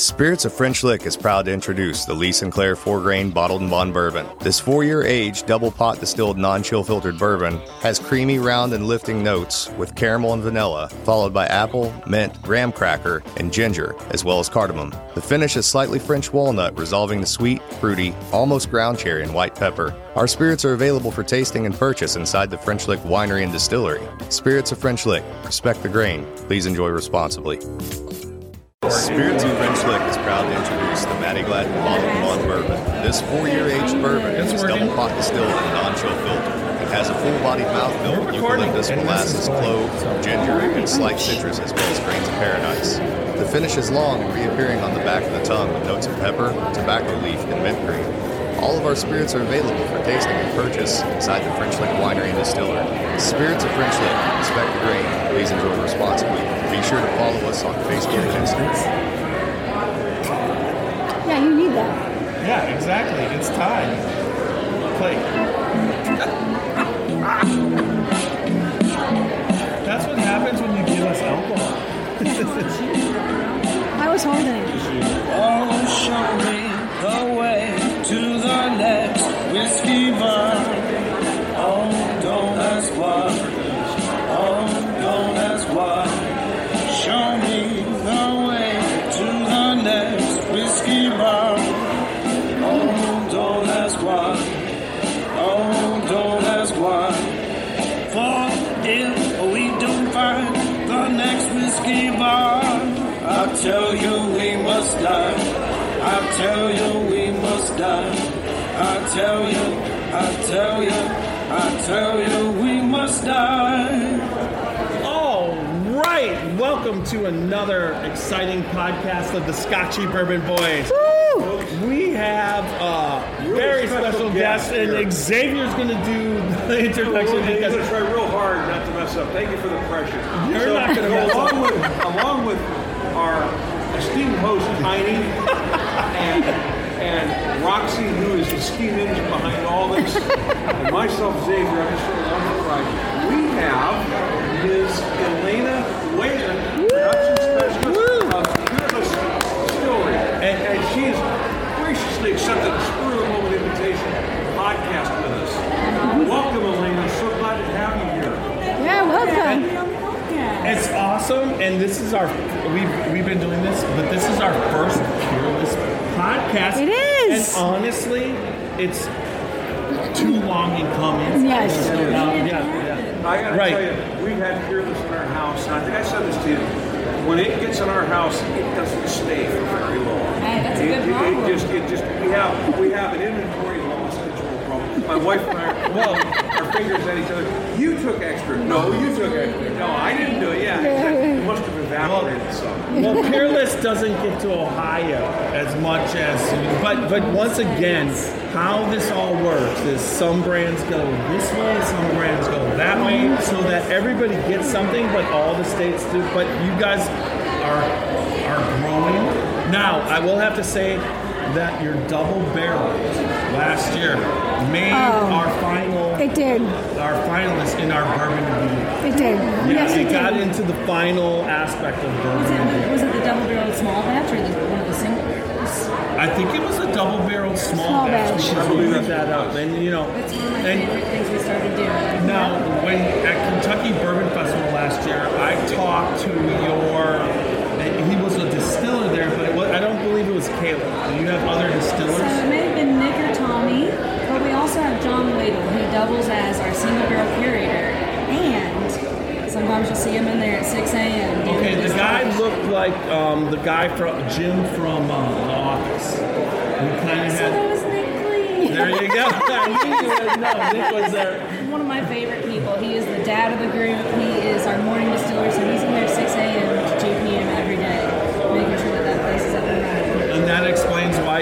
Spirits of French Lick is proud to introduce the Lee Sinclair 4 grain bottled and bond bourbon. This four year aged, double pot distilled, non chill filtered bourbon has creamy, round, and lifting notes with caramel and vanilla, followed by apple, mint, graham cracker, and ginger, as well as cardamom. The finish is slightly French walnut, resolving the sweet, fruity, almost ground cherry, and white pepper. Our spirits are available for tasting and purchase inside the French Lick Winery and Distillery. Spirits of French Lick. Respect the grain. Please enjoy responsibly. Spirits of French Lick is proud to introduce the Matty Gladden Bottled and Bond Bourbon. This four-year aged bourbon is a double pot distilled and non-chill filter. It has a full-bodied mouthfeel with eucalyptus, molasses, clove, ginger, and slight citrus, as well as grains of paradise. The finish is long and reappearing on the back of the tongue with notes of pepper, tobacco leaf, and mint green. All of our spirits are available for tasting and purchase inside the French Lick Winery and Distillery. Spirits of French Lick. Respect the grain. Please enjoy responsibly. Be sure to follow us on Facebook and Instagram. Yeah, you need that. Yeah, exactly. It's time. Play. That's what happens when you give us alcohol. I was holding it. Oh, show me the way to the next whiskey bar. Oh, don't ask why. Tell you we must die. I tell you, I tell you, I tell you we must die. All right. Welcome to another exciting podcast of the Scotchy Bourbon Boys. We have a very special, guest, and Xavier's going to do the introduction. I'm going to try real hard not to mess up. Thank you for the pressure. You're not gonna mess along up. With, along with our esteemed host, Tiny, and, and Roxy, who is the steam engine behind all this, and myself, Xavier, I'm just along for the. We have Ms. Alayna Whelan, production specialist of Peerless Distillery. And, and she has graciously accepted a spur of the moment invitation podcast with us. Welcome, Alayna. So glad to have you here. Yeah, welcome. It's awesome, and this is our we've we've been doing this, but this is our first Peerless podcast. It is. and honestly, it's too long in coming. Yes. So now- yeah, yeah. I gotta Right. tell you, we've had Peerless in our house, and I think I said this to you. When it gets in our house, it doesn't stay for very long. Hey, that's a it, good it- problem. It, just, it just, we have, we have an inventory loss control problem. My wife and I, well, our fingers at each other. You took extra. No, you took extra. No, I didn't do it. Yeah, exactly. it must have evaporated some. Well, Peerless doesn't get to Ohio as much as, but but once again, how this all works is some brands go this way, some brands go that way, so that everybody gets something, but all the states do. But you guys are are growing. Now, I will have to say that your double barrel last year made Oh. our final It did. our finalists in our bourbon of the year. It did. Yeah, yes, it it got did. into the final aspect of Was bourbon. the was it the double barrel small batch or the, one of the single barrels? I think it was a double barrel small, Small batch batch. because we put that up. And you know, That's one of my and favorite things we started doing. now when at Kentucky Bourbon Festival last year, I talked to your. He was a distiller there, but it was, I don't believe it was Caleb. Do you have other distillers? So it may have been Nick or Tommy, but we also have John Wadle, who doubles as our single barrel curator. And sometimes you'll see him in there at 6 a.m. Okay, the guy looked like um, the guy from Jim from uh, The Office. He kind of So had. that was Nick There you go. I knew you would know. Nick was there. One of my favorite people. He is the dad of the group. He is our morning distiller, so he's in there 6 a.m. to 2 p.m. every day, making sure that that place is up and running. And that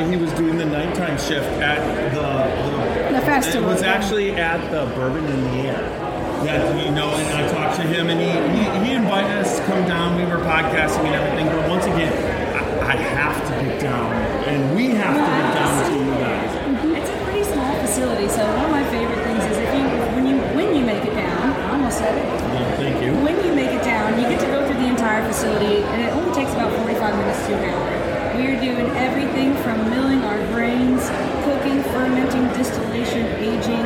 he was doing the nighttime shift at the, the The festival, It was actually at the Bourbon in the Air. Yeah, you know, and I talked to him, and he, he, he invited us to come down. We were podcasting and everything, but once again, I, I have to get down, and we have to get down to you guys. Mm-hmm. It's a pretty small facility, so one of my favorite things is if you when you when you make it down, I almost said it. Yeah, thank you. When you make it down, you get to go through the entire facility, and it only takes about 45 minutes to an hour. We're doing everything from milling our grains, cooking, fermenting, distillation, aging,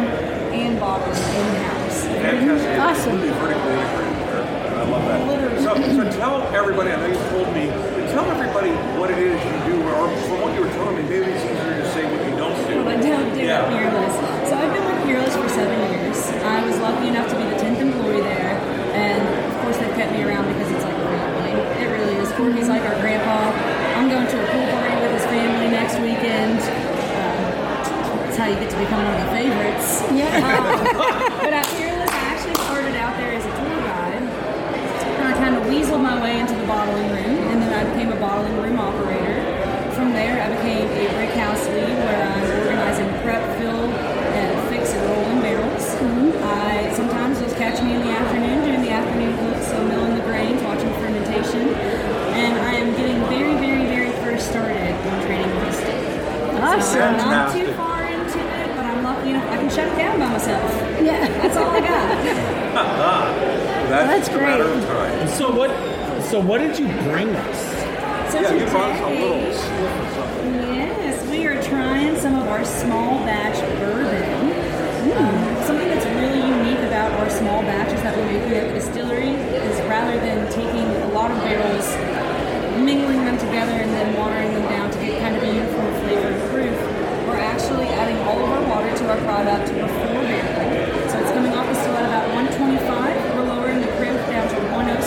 and bottling in-house. Fantastic. Awesome. Really vertically integrated there. I love that. So, so tell everybody, I know you told me, but tell everybody what it is you do, or from what you were telling me, maybe it's easier to say what you don't do. But don't do Yeah. at Peerless. So I've been with Peerless for seven years. I was lucky enough to be the tenth employee there, and of course they kept me around because it's like. It really is. Courtney's like our grandpa. I'm going to a pool party with his family next weekend. Um, that's how you get to become one of the favorites. Yeah. Um, but at Peerless, I actually started out there as a tour guide. And I kind of weaseled my way into the bottling room, and then I became a bottling room operator. From there, I became a rick house lead where I'm organizing prep, fill, and fix and rolling barrels. I sometimes you'll catch me in the afternoon doing the afternoon cooks, so milling the grains, watching fermentation, and I am getting very, very, very first started on training roasting. So Awesome. I'm not too far into it, but I'm lucky enough I can shut it down by myself. Yeah. That's all I got. That's, That's just a matter great. So what? So what did you bring us? So Yeah, you brought us a little sniff of something. Yes, we are trying some of our small batch bourbon. Um, something that's really unique about our small batches that we make making at the distillery is rather than taking a lot of barrels, mingling them together, and then watering them down to get kind of a uniform flavor and proof, we're actually adding all of our water to our product before barreling. So it's coming off the still at about 125. We're lowering the proof down to 107.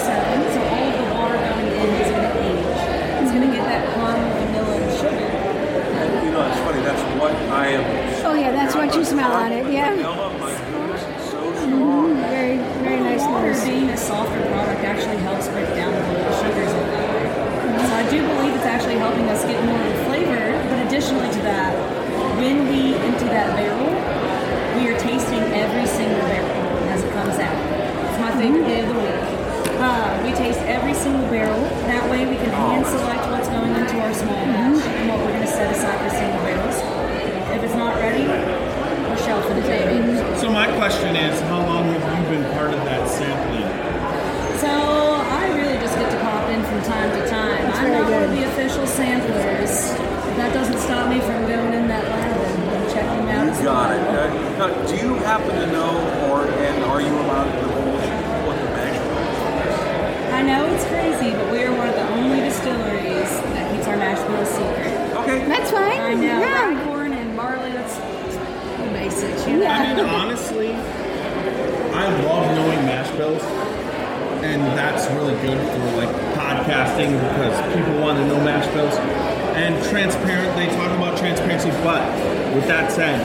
So all of the water going in is going to age. It's going to get that caramel, vanilla, and sugar. You know, it's funny. That's what I am. Oh, yeah, that's what you smell on it, yeah. Vanilla, my goodness, so mm-hmm, strong. Very, very nice Water nose. being a softer product actually helps break down the sugars in there. So I do believe it's actually helping us get more of the flavor. But additionally to that, when we empty that barrel, we are tasting every single barrel as it comes out. It's my favorite day of the week. Uh, we taste every single barrel. That way we can hand select what's going into our small batch and what we're going to set aside for single barrels. If it's not ready, we're shelving it, baby. So my question is, how long have you been part of that sampling? So I really just get to pop in from time to time. I'm very not one of good. the official samplers. That doesn't stop me from going in that lab and, and checking out. You got it. Uh, now, do you happen to know, or and are you allowed to divulge what the mash bill is? I know it's crazy, but we are one of the only distilleries that keeps our mash bill a secret. Okay. That's fine. I know Yeah. rye corn and barley. That's the basics, you know. I mean, honestly, I love knowing mash bills, and that's really good for like podcasting because people want to know mash bills. And transparent, they talk about transparency, but with that said,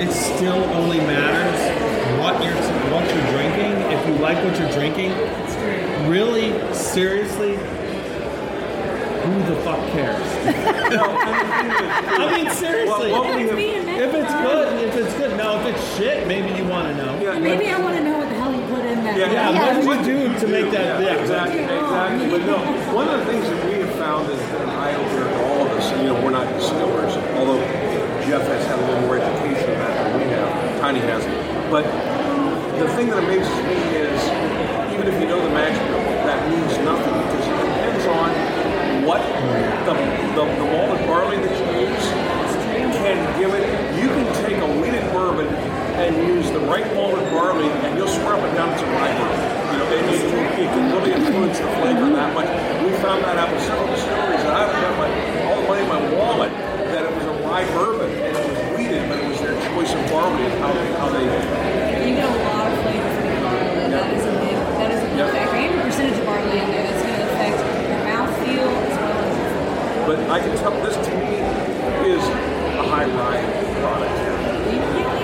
it still only matters what you're what you're drinking. If you like what you're drinking, really seriously, who the fuck cares? I mean, seriously. Well, what we It's have- being If it's good, if it's good. Now, if it's shit, maybe you want to know. Yeah, Maybe I want to know what the hell you put in that. Yeah, Yeah, Yeah. what did you do to make that? Yeah, exactly, exactly. But no, one of the things that we have found is an eye opener to all of us. And, you know, we're not distillers, although Jeff has had a little more education on that than we have. Tiny has. But the thing that amazes me is, even if you know the mash bill, that means nothing because it depends on what the the, the malted barley that you use can give it. You can take a wheated bourbon and use the right malted barley, and you'll swear up and down it's a rye. You know, and it, it can really influence the flavor that much. We found that out with several distilleries, and I've got my all the money in my wallet that it was a rye bourbon and it was wheated, but it was their choice of barley and how they how they. You get a lot of flavor from the barley. and That is a big, that is a big Yep. factor. The percentage of barley in there that's going to affect your mouthfeel as well as. But I can tell this to me is a high rye product.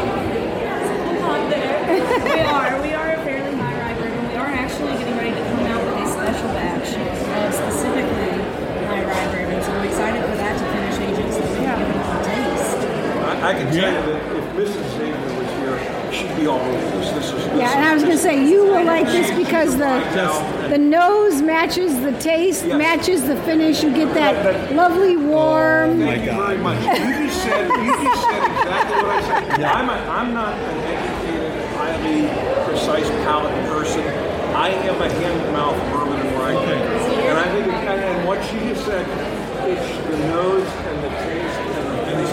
Hold on there. we are. We are a fairly high rye bourbon. We are actually getting ready to come out with a special batch of specifically high rye bourbon. So I'm excited for that to finish aging so we can give it a taste. I, I can tell Yeah. you that if Mrs. Xavier was here, she'd be all over this. This is this Yeah, and is- I was gonna this- say you will like this because the Just- the nose matches the taste, Yes. matches the finish. You get that lovely warm. Oh my Thank you very much. You just said you just said exactly what I said. Yeah. I'm a, I'm not an educated, highly precise palate person. I am a hand-to-mouth bourbon and rye Okay. drinker. And I think it, and, and what she just said it's the nose and the taste and the finish.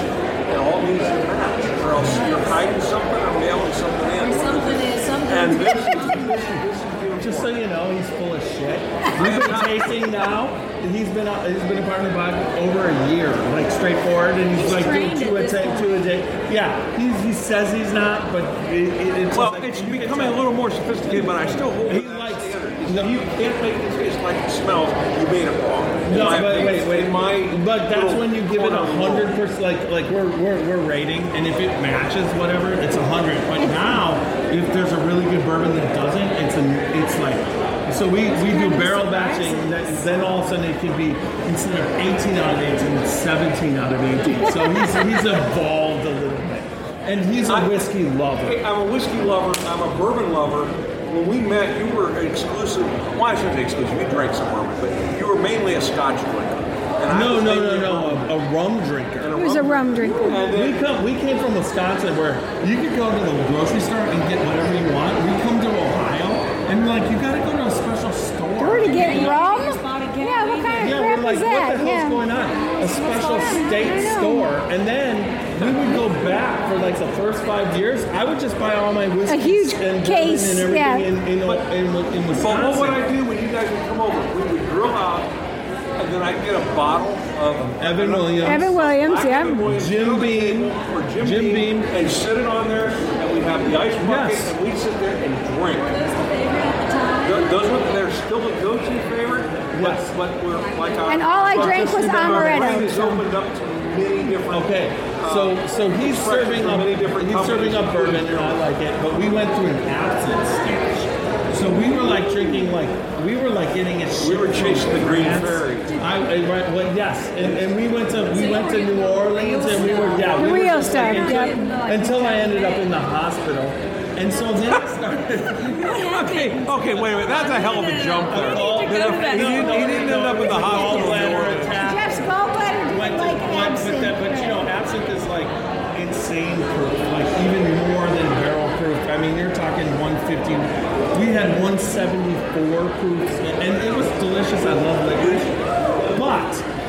It all needs to match, or else you're hiding something or mailing something in. Or something is something. And this is, this is, this is beautiful. Just so you know, he's full of shit. We've been tasting now. He's been out, he's been a partner by over a year, like straightforward, and he's, He's like doing trained two a at this day, two a day. Yeah, he's, he says he's not, but it, it, it's Well, like, it's becoming a little more sophisticated, but I still hold He likes- standard. no. you can't make it taste like it smells. You made it wrong. No, my but opinion. wait, wait, my but that's when you give it a of the world. hundred percent. Like, like we're, we're we're rating, and if it matches whatever, it's a hundred. But now, if there's a really good bourbon that doesn't, it's a, it's like. So we, we do barrel batching, and then all of a sudden it could be instead of 18 out of 18, it's 17 out of 18. So he's he's evolved a little bit, and he's a I- whiskey lover. Hey, I'm a whiskey lover. I'm a bourbon lover. When we met, you were exclusive. Well, I shouldn't say exclusive. You drank some bourbon, but you were mainly a Scotch drinker. And No, no, no, a no, a, a rum drinker. and He was a rum drinker. And We come. We came from Wisconsin, where you could go to the grocery store and get whatever you want. We come to Ohio, and like you got to go to a special store. Where to get Yeah, rum? you just bought a can Yeah, what kind of Yeah, crap we're like, is what that? the hell's yeah. going on? A special going on? I state store, and then we would go back for like the first five years. I would just buy all my whiskey A huge and bourbon case, and everything yeah. in, in, in, in, but Wisconsin. what would I do when you guys would come over? We would grill out, and then I'd get a bottle of Evan Williams. Evan Williams, Black yeah. Evan Williams, Jim sit on the Beam. table For Jim, Jim Beam, Beam. and sit it on there, and we'd have the ice bucket, Yes. and we'd sit there and drink. Those the favorite at the time. Th- Those were they're still the go-to favorite, Yes. but we're like our, And all I drank was amaretto, brain is opened up to many different. Okay, uh, so so he's serving up many different he's serving up bourbon, and I like it. But we went through an absinthe stage, so we were like drinking like we were like getting it. We were chasing the green France. fairy. I, I right, well, yes, and, and we went to we went to New Orleans, and we were yeah The we were real just, like, stuff, yeah. until I ended up in the hospital, and so then I started. Okay, okay, wait minute. That's a hell of a jump there. We need to go to. He didn't, he didn't end up in the hospital. Gallbladder attack. Jeff's gallbladder went like but, that, but you know, absinthe is like insane proof, like even more than barrel proof. I mean, you're talking 150. We had 174 proofs, and, and it was delicious. I love licorice, but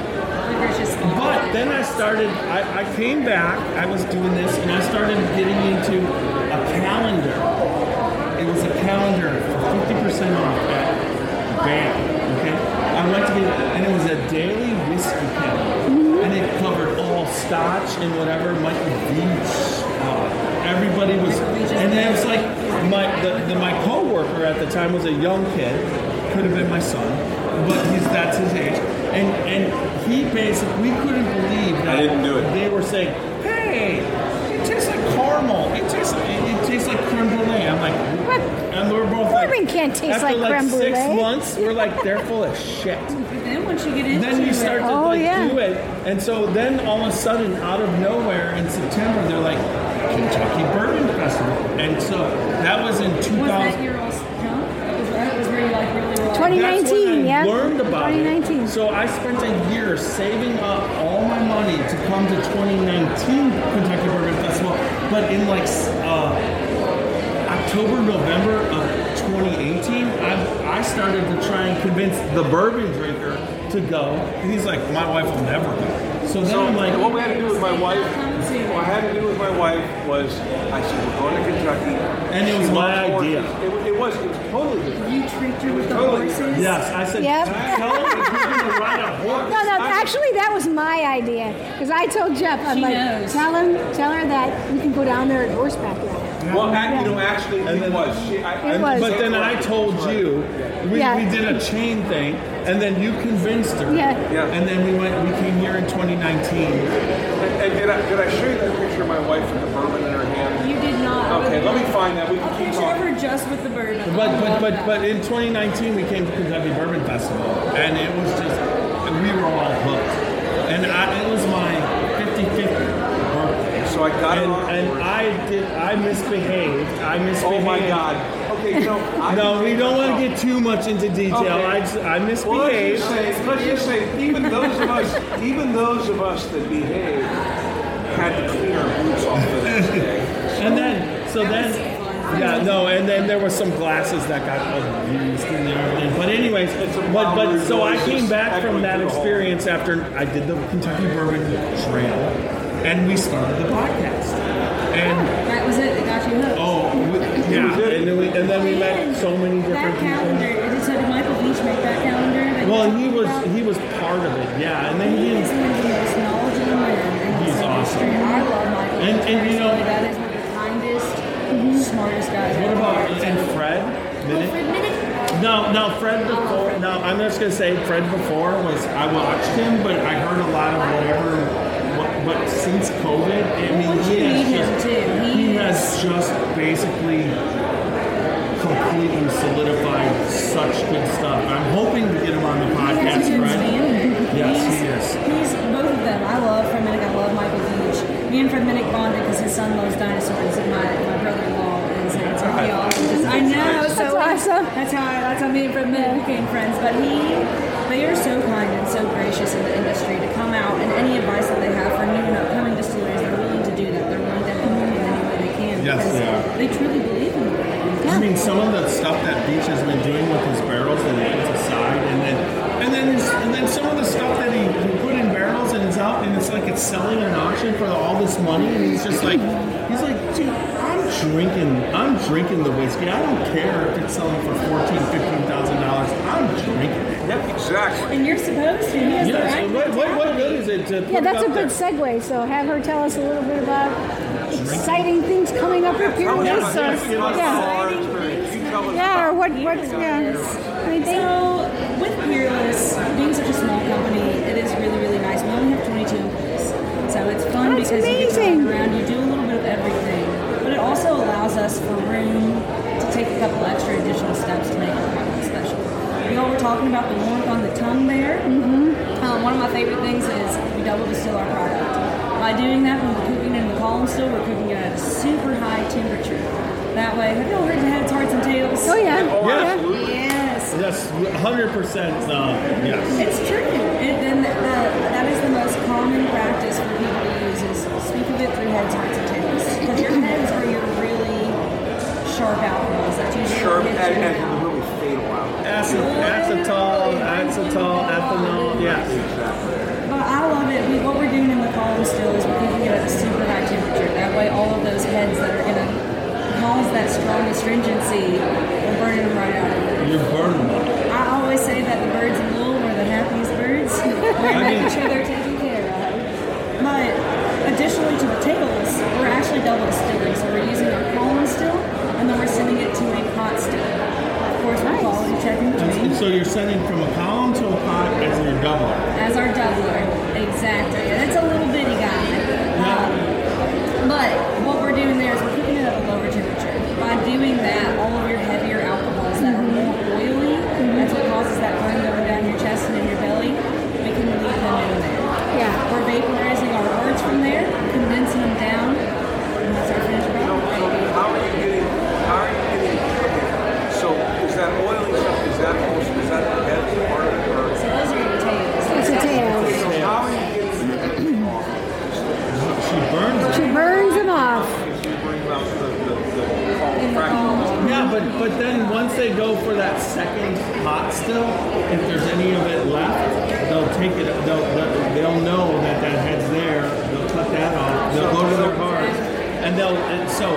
Licorice is fun. but then I started. I, I came back. I was doing this, and I started getting into a calendar. It was a calendar for 50% off at BAM. Okay, I went to get, and it was a daily whiskey calendar, and it covered all Scotch and whatever. Michael Veach. Uh, everybody was, and then it was like my the, the my coworker at the time was a young kid, could have been my son, but he's that's his age, and and he basically we couldn't believe that I didn't do it. They were saying, "Hey, it tastes like caramel. It tastes it, it tastes like creme brulee." I'm like, What? And we're both like, Bourbon can't taste after like creme six months, we're like, they're full of shit. Then once you get into then you it, start to Oh, like yeah. do it, and so then all of a sudden, out of nowhere in September, they're like Kentucky Bourbon Festival, and so that was in was 2000. that your old that was where you like really 2019, That's when I yeah. learned about 2019. it. So I spent a year saving up all my money to come to 2019 Kentucky Bourbon Festival, but in like uh, October, November of 2018, I, I started to try and convince the bourbon drinker to go, and he's like, "My wife will never go." So then So I'm like, what we had to do with my wife, Come what I had to do with my wife was, I said, we're going to Kentucky. And it was She my idea. It, it was, it was totally different. You treat her with the Totally. horses. "Yes," I said, Yep. "Tell him if you're going to ride a horse." No, no, actually, that was my idea. Because I told Jeff, I'm She like, knows. tell him, tell her that we can go down there at horseback riding. Well, ac- you know, actually, And it then- was. She, I, It I- was. But then I told you, we, Yeah. we did a chain thing, and then you convinced her. Yeah. Yeah. And then we went. We came here in 2019. And, and did, I, did I show you that picture of my wife with the bourbon in her hand? You did not. Okay, let me find that. We can A keep picture of talking. her just with the bourbon. But but but but in 2019 we came to Kentucky Bourbon Festival, and it was just we were all hooked. And I, it was my 55th birthday. So I got it And, on and board. I did. I misbehaved. I misbehaved. Oh my God. Okay, so I No, we don't want to get too much into detail. Okay. I, just, I Well, let's misbehaved. just say, let's just say, even those of us, even those of us that behaved, had to clean our boots off the next day. And then, so then, Yeah, no, and then there was some glasses that got abused and everything. But anyways, but but so I came back from that experience after I did the Kentucky Bourbon Trail, and we started the podcast. And oh, That was it. That got you hooked. oh, we- yeah, and then we and then we met so many different That different calendar. people. So did Michael Veach make that calendar? that Well, he was about? he was part of it, yeah, and then He he is one of the most knowledgeable men in He's this awesome. industry. I love Michael. And- Veach and, you know- that is one of the kindest, smartest guys. What I've about ever met. and oh, Fred? Minnick? No, no, Fred before. No, I'm just gonna say Fred before was I watched him, but I heard a lot of whatever. What, but since COVID, I mean, Once he you meet him, has just, he he has just basically completely solidified such good stuff. I'm hoping to get him on the podcast, a good Yes, he's, he is. He's both of them. I love Fred Minnick. I love Michael Veach. Me and Fred Minnick bonded because his son loves dinosaurs, and my, my brother-in-law is an archaeologist. I know. So That's awesome. That's how I, that's how me and Fred Minnick became friends. But he, they are so kind and so gracious in the industry to come out and any advice that they have for new and upcoming distilleries, they're willing to do that. They're willing to help in any way they can. Yes, they are. They truly believe in it. I mean, some of the stuff that Veach has been doing with his barrels that he puts aside, and then and then and then some of the stuff that he, he put in barrels and it's out, and it's like it's selling at an auction for all this money, and he's just like, he's like, dude, I'm drinking, I'm drinking the whiskey. I don't care if it's selling for fourteen, fifteen thousand dollars. I'm drinking it. Yep, exactly. And you're supposed to. He has Yeah. right So what, what, what good is it to? Put Yeah, it that's a good there? segue. So have her tell us a little bit about exciting things coming up with Tell us Peerless. about Or, your yeah, our experience. You yeah, or what? What? Yeah, anything? So, with Peerless being such a small company, it is really, really nice. We only have 22 employees. So, it's fun That's because you get to amazing. run around, you do a little bit of everything. But it also allows us for room to take a couple extra additional steps to make our product special. We all were talking about the warmth on the tongue there. Mm-hmm. Um, one of my favorite things is we double distill our product. By doing that, when we're cooking in the column still, we're cooking at a super high temperature. That way, have you all heard of heads, hearts, and tails? Oh yeah. Yeah. Yes. Yes, hundred percent. Uh, yes. It's true. It, and the, that is the most common practice for people to use is speak of it through heads, hearts, and tails. Because your heads are your really sharp alcohols. That's usually Sharp what and, hits you and down. really fatal out. Acet, acetol, acetol, ethanol. Yes. But I love it. We, what we're doing in the column still is we're cooking it at a super high temperature. That way, all of those heads that are going to cause that strong astringency, we're burning them right out. You're burning them. I always say that the birds in wool are the happiest birds. We're making sure they're taken care of. But additionally to the tails, we're actually double distilling. So we're using our column still, and then we're sending it to a pot still. Of course, we're quality checking between. So you're sending from a column to a pot as your doubler. As our doubler, exactly. And it's a little bitty guy. Um, but what we're doing there is we're cooking it at a lower temperature. By doing that, all of your heavier alcohols that are more oily, that's what causes that burn going down your chest and in your belly, we can leave them in there. Yeah. We're vaporizing our words from there, condensing them down, and that's our finished So, product. so how are you getting? How are you getting? Okay, so is that oily stuff? Is that also is that the head part of it? Or, So those are your tails. It's a tail. so how are you getting the head off? She burns it. She burns them off. You bring out the the, the In the column. Yeah, but but then once they go for that second pot still, if there's any of it left, they'll take it. They'll they'll, they'll know that that head's there. They'll cut that off. They'll go to their cars, and they'll. And so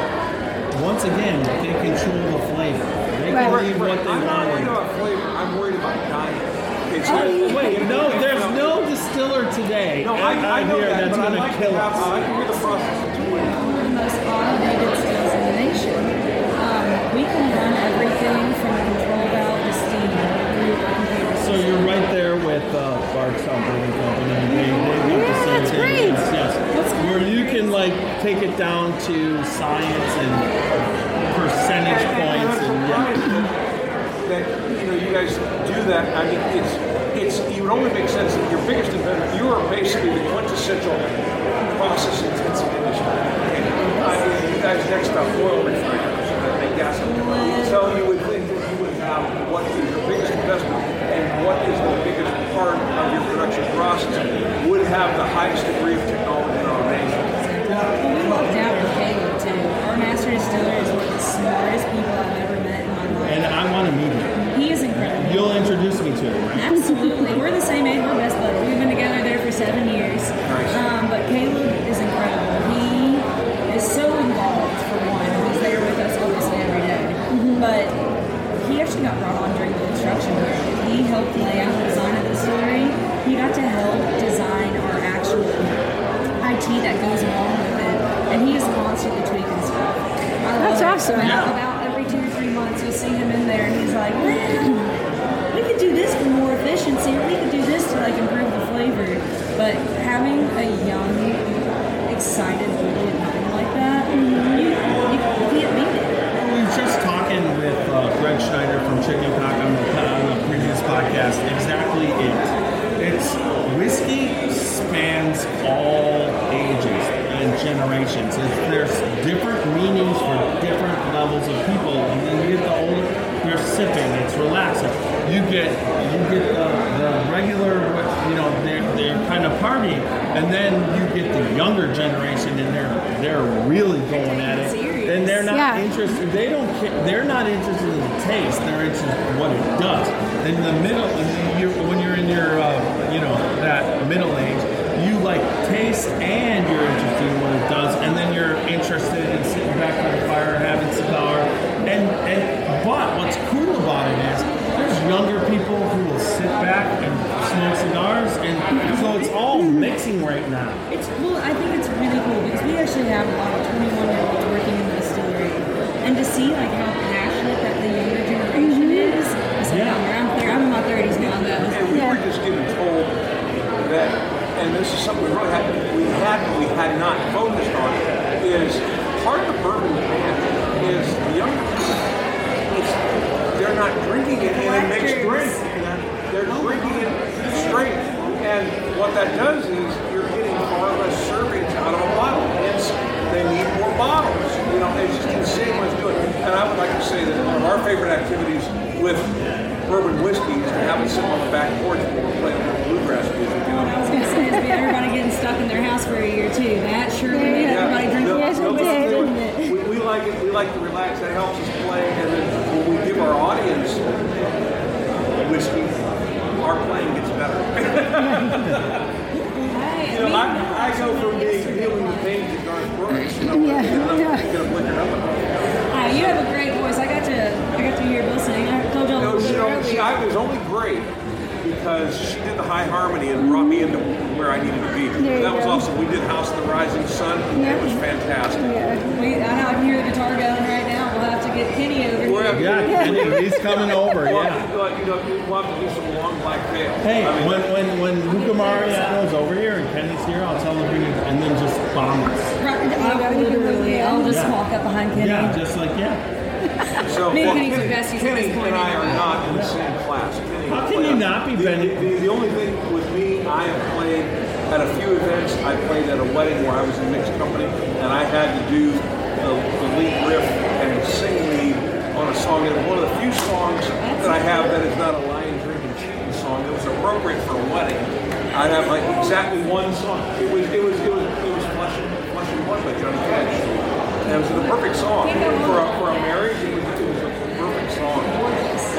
once again, they control the flavor. They can Right. leave what they I'm not want. worried about flavor. I'm worried about diet. It's Oh, wait, no, there's no distiller today. No, I, I know here that, that's gonna like to kill us. I like to hear the process of doing it. one of the most automated stills in the nation. Um, we can run everything from a control valve to steam through our computer So you're right there with uh, Bardstown Bourbon Company. They, they have the Yeah, same that's thing. great. Yes, yes. Where you can like take it down to science and percentage points and yeah. that you know you guys do that. I mean, it's it's it would only make sense that your biggest inventor, you are basically the quintessential process intensive industry. And I mean, you guys next up oil refiners and make gasoline. So you would think that you would have what is your biggest investment and what is the biggest part of your production process would have the highest degree of technology and automation. Well, we lucked out with Halo too. Our master distiller is one of the smartest absolutely. We're the same age. We're best buddies. We've been together there for seven years. Um, but Caleb is incredible. He is so involved, for one. He's there with us obviously every day. But he actually got brought on during the construction period. He helped lay out the design of the distillery. He got to help design our actual IT that goes along with it. And he is constantly tweaking stuff. I love That's it. awesome. About, about every two or three months, you'll see him in there, and he's like, "Man, we could do this for more efficiency, or we could do this to like improve the flavor." But having a young, excited, brilliant mind like that, you, you, you can't beat it. We were just talking with uh, Greg From Chicken uh, on the, previous podcast. Exactly it. It's whiskey spans all ages and generations. There's different meanings for different levels of people. And then you get the older, you're sipping. It's relaxing. You get you get the, the regular, you know, they're, they're kind of partying, and then you get the younger generation, and they're they're really going at it. Serious. And they're not Yeah. interested. They don't. Care, they're not interested in the taste. They're interested in what it does. In the middle, when you're in your, uh, you know, that middle age, you like taste and you're interested in what it does, and then you're interested in sitting back by the fire, having cigar, and and. But what's cool about it is there's younger people who will sit back and smoke cigars, and so it's all mixing right now. It's well, I think it's really cool because we actually have a lot of 21 year olds working in the distillery, and to see like how passionate that the younger generation is. I said, Yeah. I'm, I'm, 30, I'm in my 30s now, though. And we Yeah. were just getting told that, and this is something we really had, we had, we had not focused on, is part of the bourbon demand is the younger people, it's, they're not drinking it in a mixed drink. They're drinking it straight. And what that does is you're getting far less servings out of a bottle. Hence, they need more bottles. You know, it's just insane what's doing. And I would like to say that one of our favorite activities with bourbon whiskey is to have it sit on the back porch when we're playing bluegrass music. You I know? was gonna say, it's been everybody getting stuck in their house for a year too. That sure made Yeah. everybody drink No, more Yes, it no, whiskey, did. didn't it? We, we like it. We like to relax. That helps us play. And then when we give our audience whiskey, our playing gets better. Hey, You know, I mean, I, I go from being feeling the pains of Garth Brooks, you know, Yeah, get up, yeah. get up, liquored up enough. Hi, you have a great voice. I got to, I got to hear Bill sing. I told y'all a No, little you bit know, see, earlier. I was only great because she did the high harmony and brought me into where I needed to be. There that was go. awesome. We did House of the Rising Sun. Yeah. It was fantastic. Yeah. We, I know I can hear the guitar going right now. We'll have to get Kenny over here. having- Yeah, Kenny, he's coming over. Well, Yeah. you know, you know, we'll have to do some long black veil. Hey, I mean, when when when Luca Mariano's over here and Kenny's here, I'll tell him bring it, and then just bomb us. Right, I will literally, I'll just Yeah. walk up behind Kenny. Yeah, just like yeah. So, Me and well, Kenny's Kenny, the besties at Kenny this point and I are anyway. not in the same class. How can you not be, the, Benny? The, the only thing with me, I have played at a few events. I played at a wedding where I was in mixed company, and I had to do the, the lead riff and sing lead on a song. Was one of the few songs that I have that is not a lion drinking cheating song. It was appropriate for a wedding. I'd have like exactly one song. It was it was it was it was Flesh and, Flesh and Blood by Johnny Cash. And it was the perfect song Can't go wrong for a, for a marriage. It was, it was a perfect song,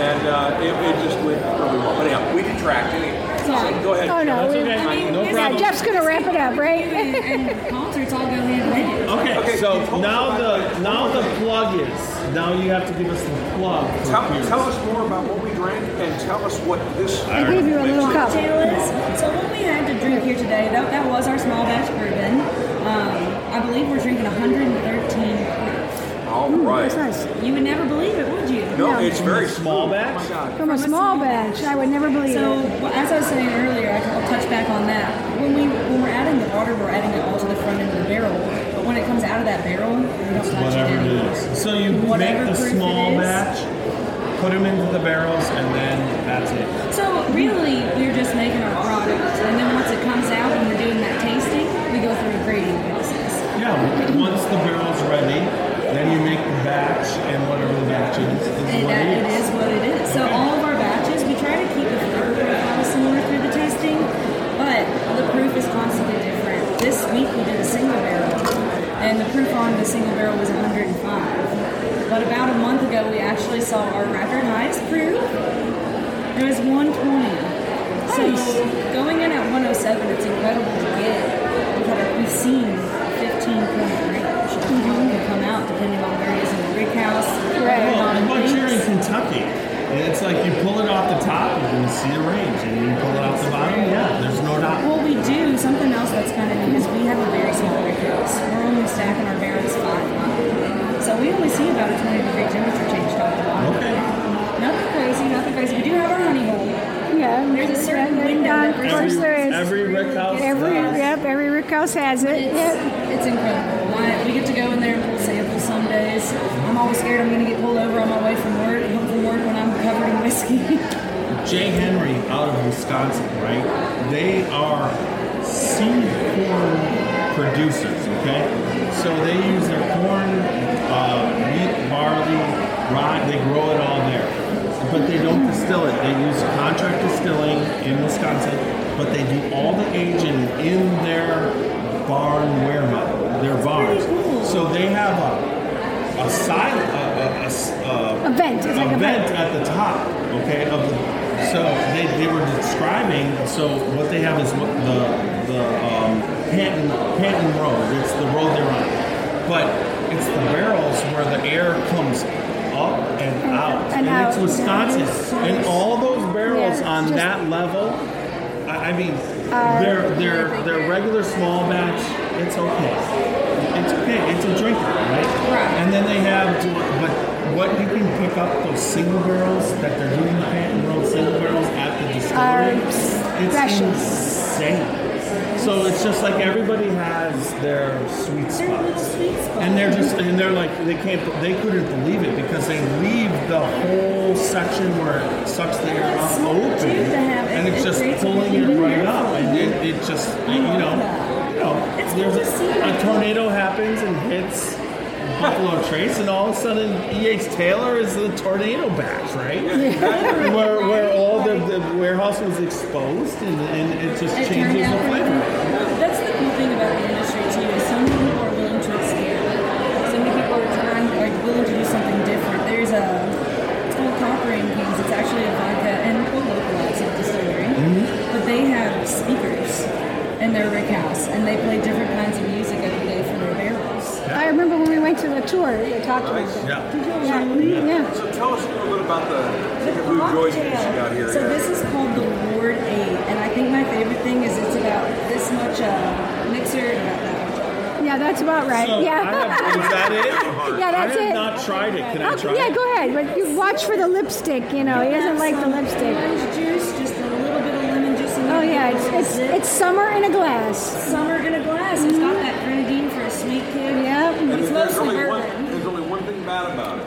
and uh, it, it just went really well. But anyhow, we detract anyway. Sorry. So go ahead. Oh, no. We- okay. I mean, no it's- Yeah, problem. Jeff's gonna wrap it up, right? and, and concerts all go hand in hand. Okay, Okay, so now the now the plug is now you have to give us the plug. Tell, tell us more about what we drank and tell us what this. I gave you a little cup. Is so what we had to drink here today. That, that was our small batch bourbon. Um, I believe we're drinking 113 proof. All right. That's nice. You would never believe it, would you? No, Yeah. it's very Small batch? Oh my God. From a small batch, I would never believe So, it. well, as I was saying earlier, I- I'll touch back on that. When we when we're adding the water, we're adding it all to the front end of the barrel. But when it comes out of that barrel, we don't touch whatever it it anymore. is. So you Whatever make the proof it small is. batch, put them into the barrels, and then that's it. So really, we're just making our product, and then once it comes out and we're doing that tasting, we go through a grading process. Yeah, once the barrel's ready, then you make the batch, and whatever the batch is, is And what that it it is. is what it is. So all of our batches, we try to keep the flavor profile similar through the tasting, but the proof is constantly different. This week we did a single barrel, and the proof on the single barrel was 105. But about a month ago, we actually saw our record highest proof. It was 120. Nice. So going in at 107, it's incredible to get. We've, we've seen 15 point range. Anyone can come out depending on where it is in the rick house. Right. Well, not but it you're in. Kentucky. It's like you pull it off the top, and you can see the range, and you pull it off the bottom. Yeah, there's no doubt. Well, we do, something else that's kind of neat is we have a very small rig house. We're only stacking our barrels five high. So we only see about a 20 degree temperature change top to bottom. Okay. Nothing crazy, nothing crazy. We do have our honey hole. Yeah. There's a certain yeah, window yeah, that Of course Every, there is. every Rick House Every, does. yep, every Rick House has it. It's, Yep. it's incredible. My, we get to go in there and pull samples some days. I'm always scared I'm going to get pulled over on my way from work, home from work when I'm covered in whiskey. J. Henry out of Wisconsin, right? They are seed corn producers, okay? So they use their corn, uh, wheat, barley, rye, they grow it all there. But they don't distill it. They use contract distilling in Wisconsin, but they do all the aging in their barn warehouse, their barns. So they have a, a side, a, a- a a- A vent. It's like a vent vent. at the top, okay, of the. So they, they were describing. So what they have is what the the um, Patton Patton Road. It's the road they're on, but it's the barrels where the air comes up and out, and out. it's Wisconsin, and all those barrels Yeah, on just- that level. I, I mean, Uh, they're they're they're regular small batch. It's okay. It's okay. It's a drinker, right? Right. And then they have, but what you can pick up those single barrels that they're doing the Patton Road single barrels at the distillery. Are it's specials. insane. So it's just like everybody has their sweet spots. sweet spots. And they're just, and they're like, they can't, they couldn't believe it because they leave the whole section where it sucks the air up open, too, to have it. and it's just pulling it right up, and it, it just, you know, you know, It's there's cool to see, a, a tornado happens and hits Buffalo Trace, and all of a sudden E.H. Taylor is the tornado batch, right? where, where all the, the warehouse was exposed, and, and it just It changes the flavor. That's the cool thing about the industry too. Is so people are willing to experiment. So many people are trying, are willing to do something different. There's a, it's called Kings. It's actually a vodka and a localized distillery, but they have speakers in their rick house, and they play different kinds of music every day for their barrels. I remember when we went to the tour, they talked about that. Yeah. Yeah. yeah. So tell us a little bit about the The blue joy that you got here. So yeah. this is called the Ward Eight, and I think my favorite thing is it's about this much uh, mixer, about that much. Yeah, that's about right. So yeah. I have, is that it? yeah, that's I have it. not tried it. Can I Okay, try yeah, it? go ahead. But you watch for the lipstick. You know, he doesn't like the lipstick. Oh yeah, it's it's, zip. it's summer in a glass. summer in a glass. It's got that grenadine for a sweet kick. Yep. And It's there's mostly only one, bourbon. there's only one thing bad about it.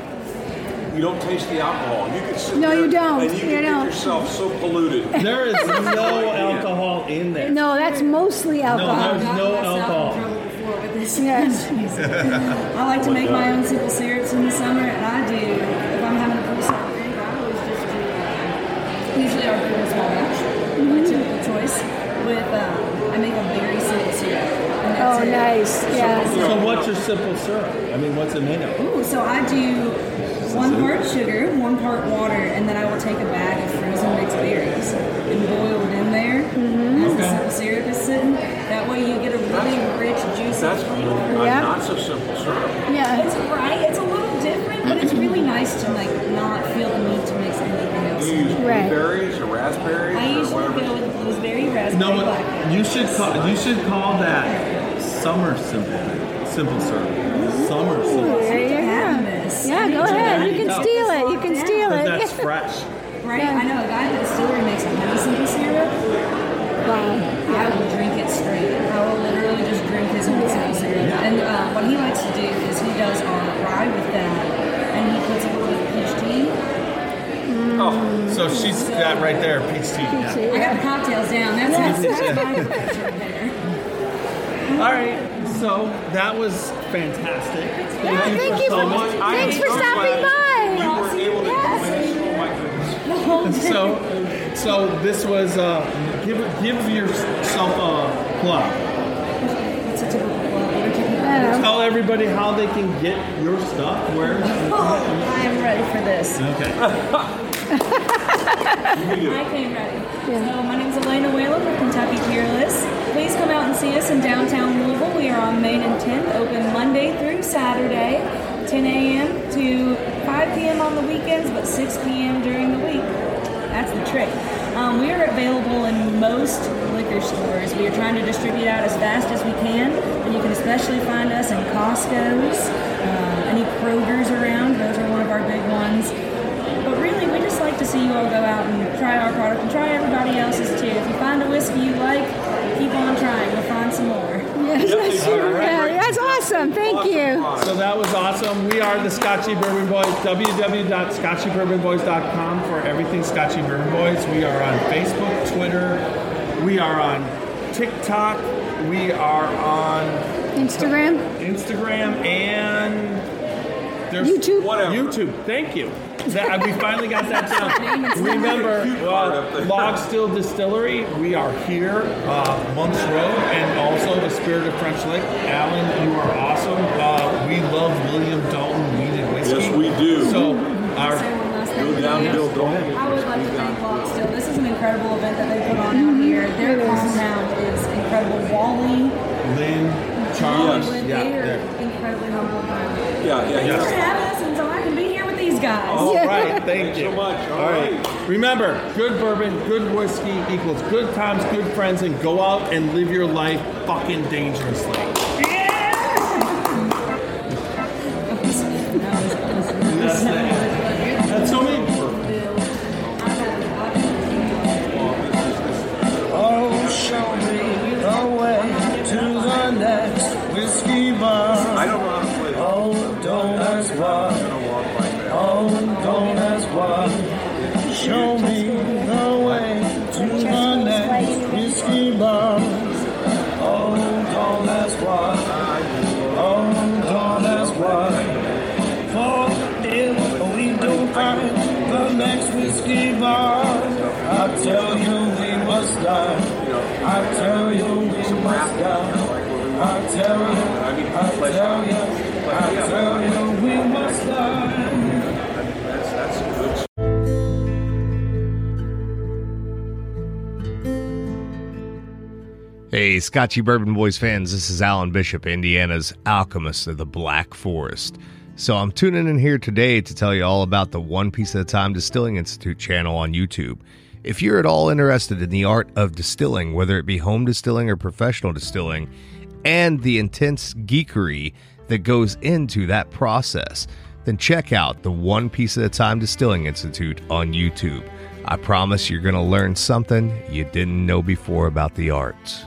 You don't taste the alcohol. You can sit No, there you don't. And you, You can don't. get yourself so polluted. There is no alcohol in there. No, that's mostly alcohol. there's no gotten myself in alcohol. trouble with this. Yes. I like to make my own simple syrups in the summer, and I do. If I'm having a poolside drink, I always just do. uh, Usually, our bourbon small batch, my typical choice. With um, I make a very simple syrup. Oh, it. nice. Yeah. So what's your simple syrup? I mean, what's it made of? Ooh, so I do one part sugar, one part water, and then I will take a bag of frozen mixed berries and boil it in there Mm-hmm. as the simple syrup is sitting. That way, you get a really rich, juicy That's flavor. a Yeah. not so simple syrup. Yeah. It's right. It's a little different, but it's really nice to like not feel the need to mix anything else. Do you use Right. blueberries or raspberries I usually whatever? go with gooseberry, raspberry, No, blackberry. you should call you should call that summer simple simple syrup. Summer simple. There you Having Yeah, go ahead. You can steal it. You can steal it. that's fresh. Right? I know a guy at the distillery makes a honey simple syrup. Wow. I will drink it straight. I will literally just drink his honey simple syrup. And uh, what he likes to do is he does our rye with that, Oh, So she's got right there, peach tea. Yeah. I got the cocktails down. That's Yes. that's my approach right there. All right. So that was fantastic. Yeah, thank you for- coming. I am Thanks for stopping by. You were able to Yes. convince. Oh my goodness. The. So, so this was uh, give give yourself a plug. What's a typical club? What are typical I don't know. Tell everybody how they can get your stuff. Where? Oh, I am ready for this. Okay. I came ready. So my name is Alayna Whelan with Kentucky Peerless. Please come out and see us in downtown Louisville. We are on Main and 10th, open Monday through Saturday, 10 a.m. to 5 p.m. on the weekends, but 6 p.m. during the week. That's the trick. Um, we are available in most liquor stores. We are trying to distribute out as fast as we can, and you can especially find us in Costco's, um, any Kroger's around. Those are one of our big ones. But really, we just like to see you all go out and try our product and try everybody else's too. If you find a whiskey you like, keep on trying. We'll find some more. Yes, that's, All right. yeah, that's awesome. Thank you. So that was awesome. We are the Scotchy Bourbon Boys. www.scotchybourbonboys.com for everything Scotchy Bourbon Boys. We are on Facebook, Twitter. We are on TikTok. We are on Instagram. Instagram and there's YouTube. Whatever. YouTube. Thank you. That, we finally got that down. Remember, uh, Log Still Distillery. We are here, uh, Monks Road, and also the Spirit of French Lick. Alan, you are awesome. Uh, we love William Dalton Wheated Whiskey. Yes, we do. So, Say our one last thing. Go downhill, don't. I would like to thank Log Still. This is an incredible event that they put on out here. Their compound is incredible. Wally, Lynn, Charles, Hollywood, yeah, they are they're- incredibly humble. Yeah, yeah, Thanks these guys. All right, thank you. so much. All All right. right. Remember, good bourbon, good whiskey equals good times, good friends, and go out and live your life fucking dangerously. I tell you we must die. I tell you we must die. I tell you, I tell you, I tell you we must die. Hey, Scotchy Bourbon Boys fans, this is Alan Bishop, Indiana's alchemist of the Black Forest. So I'm tuning in here today to tell you all about the One Piece at a Time Distilling Institute channel on YouTube. If you're at all interested in the art of distilling, whether it be home distilling or professional distilling, and the intense geekery that goes into that process, then check out the One Piece at a Time Distilling Institute on YouTube. I promise you're going to learn something you didn't know before about the art.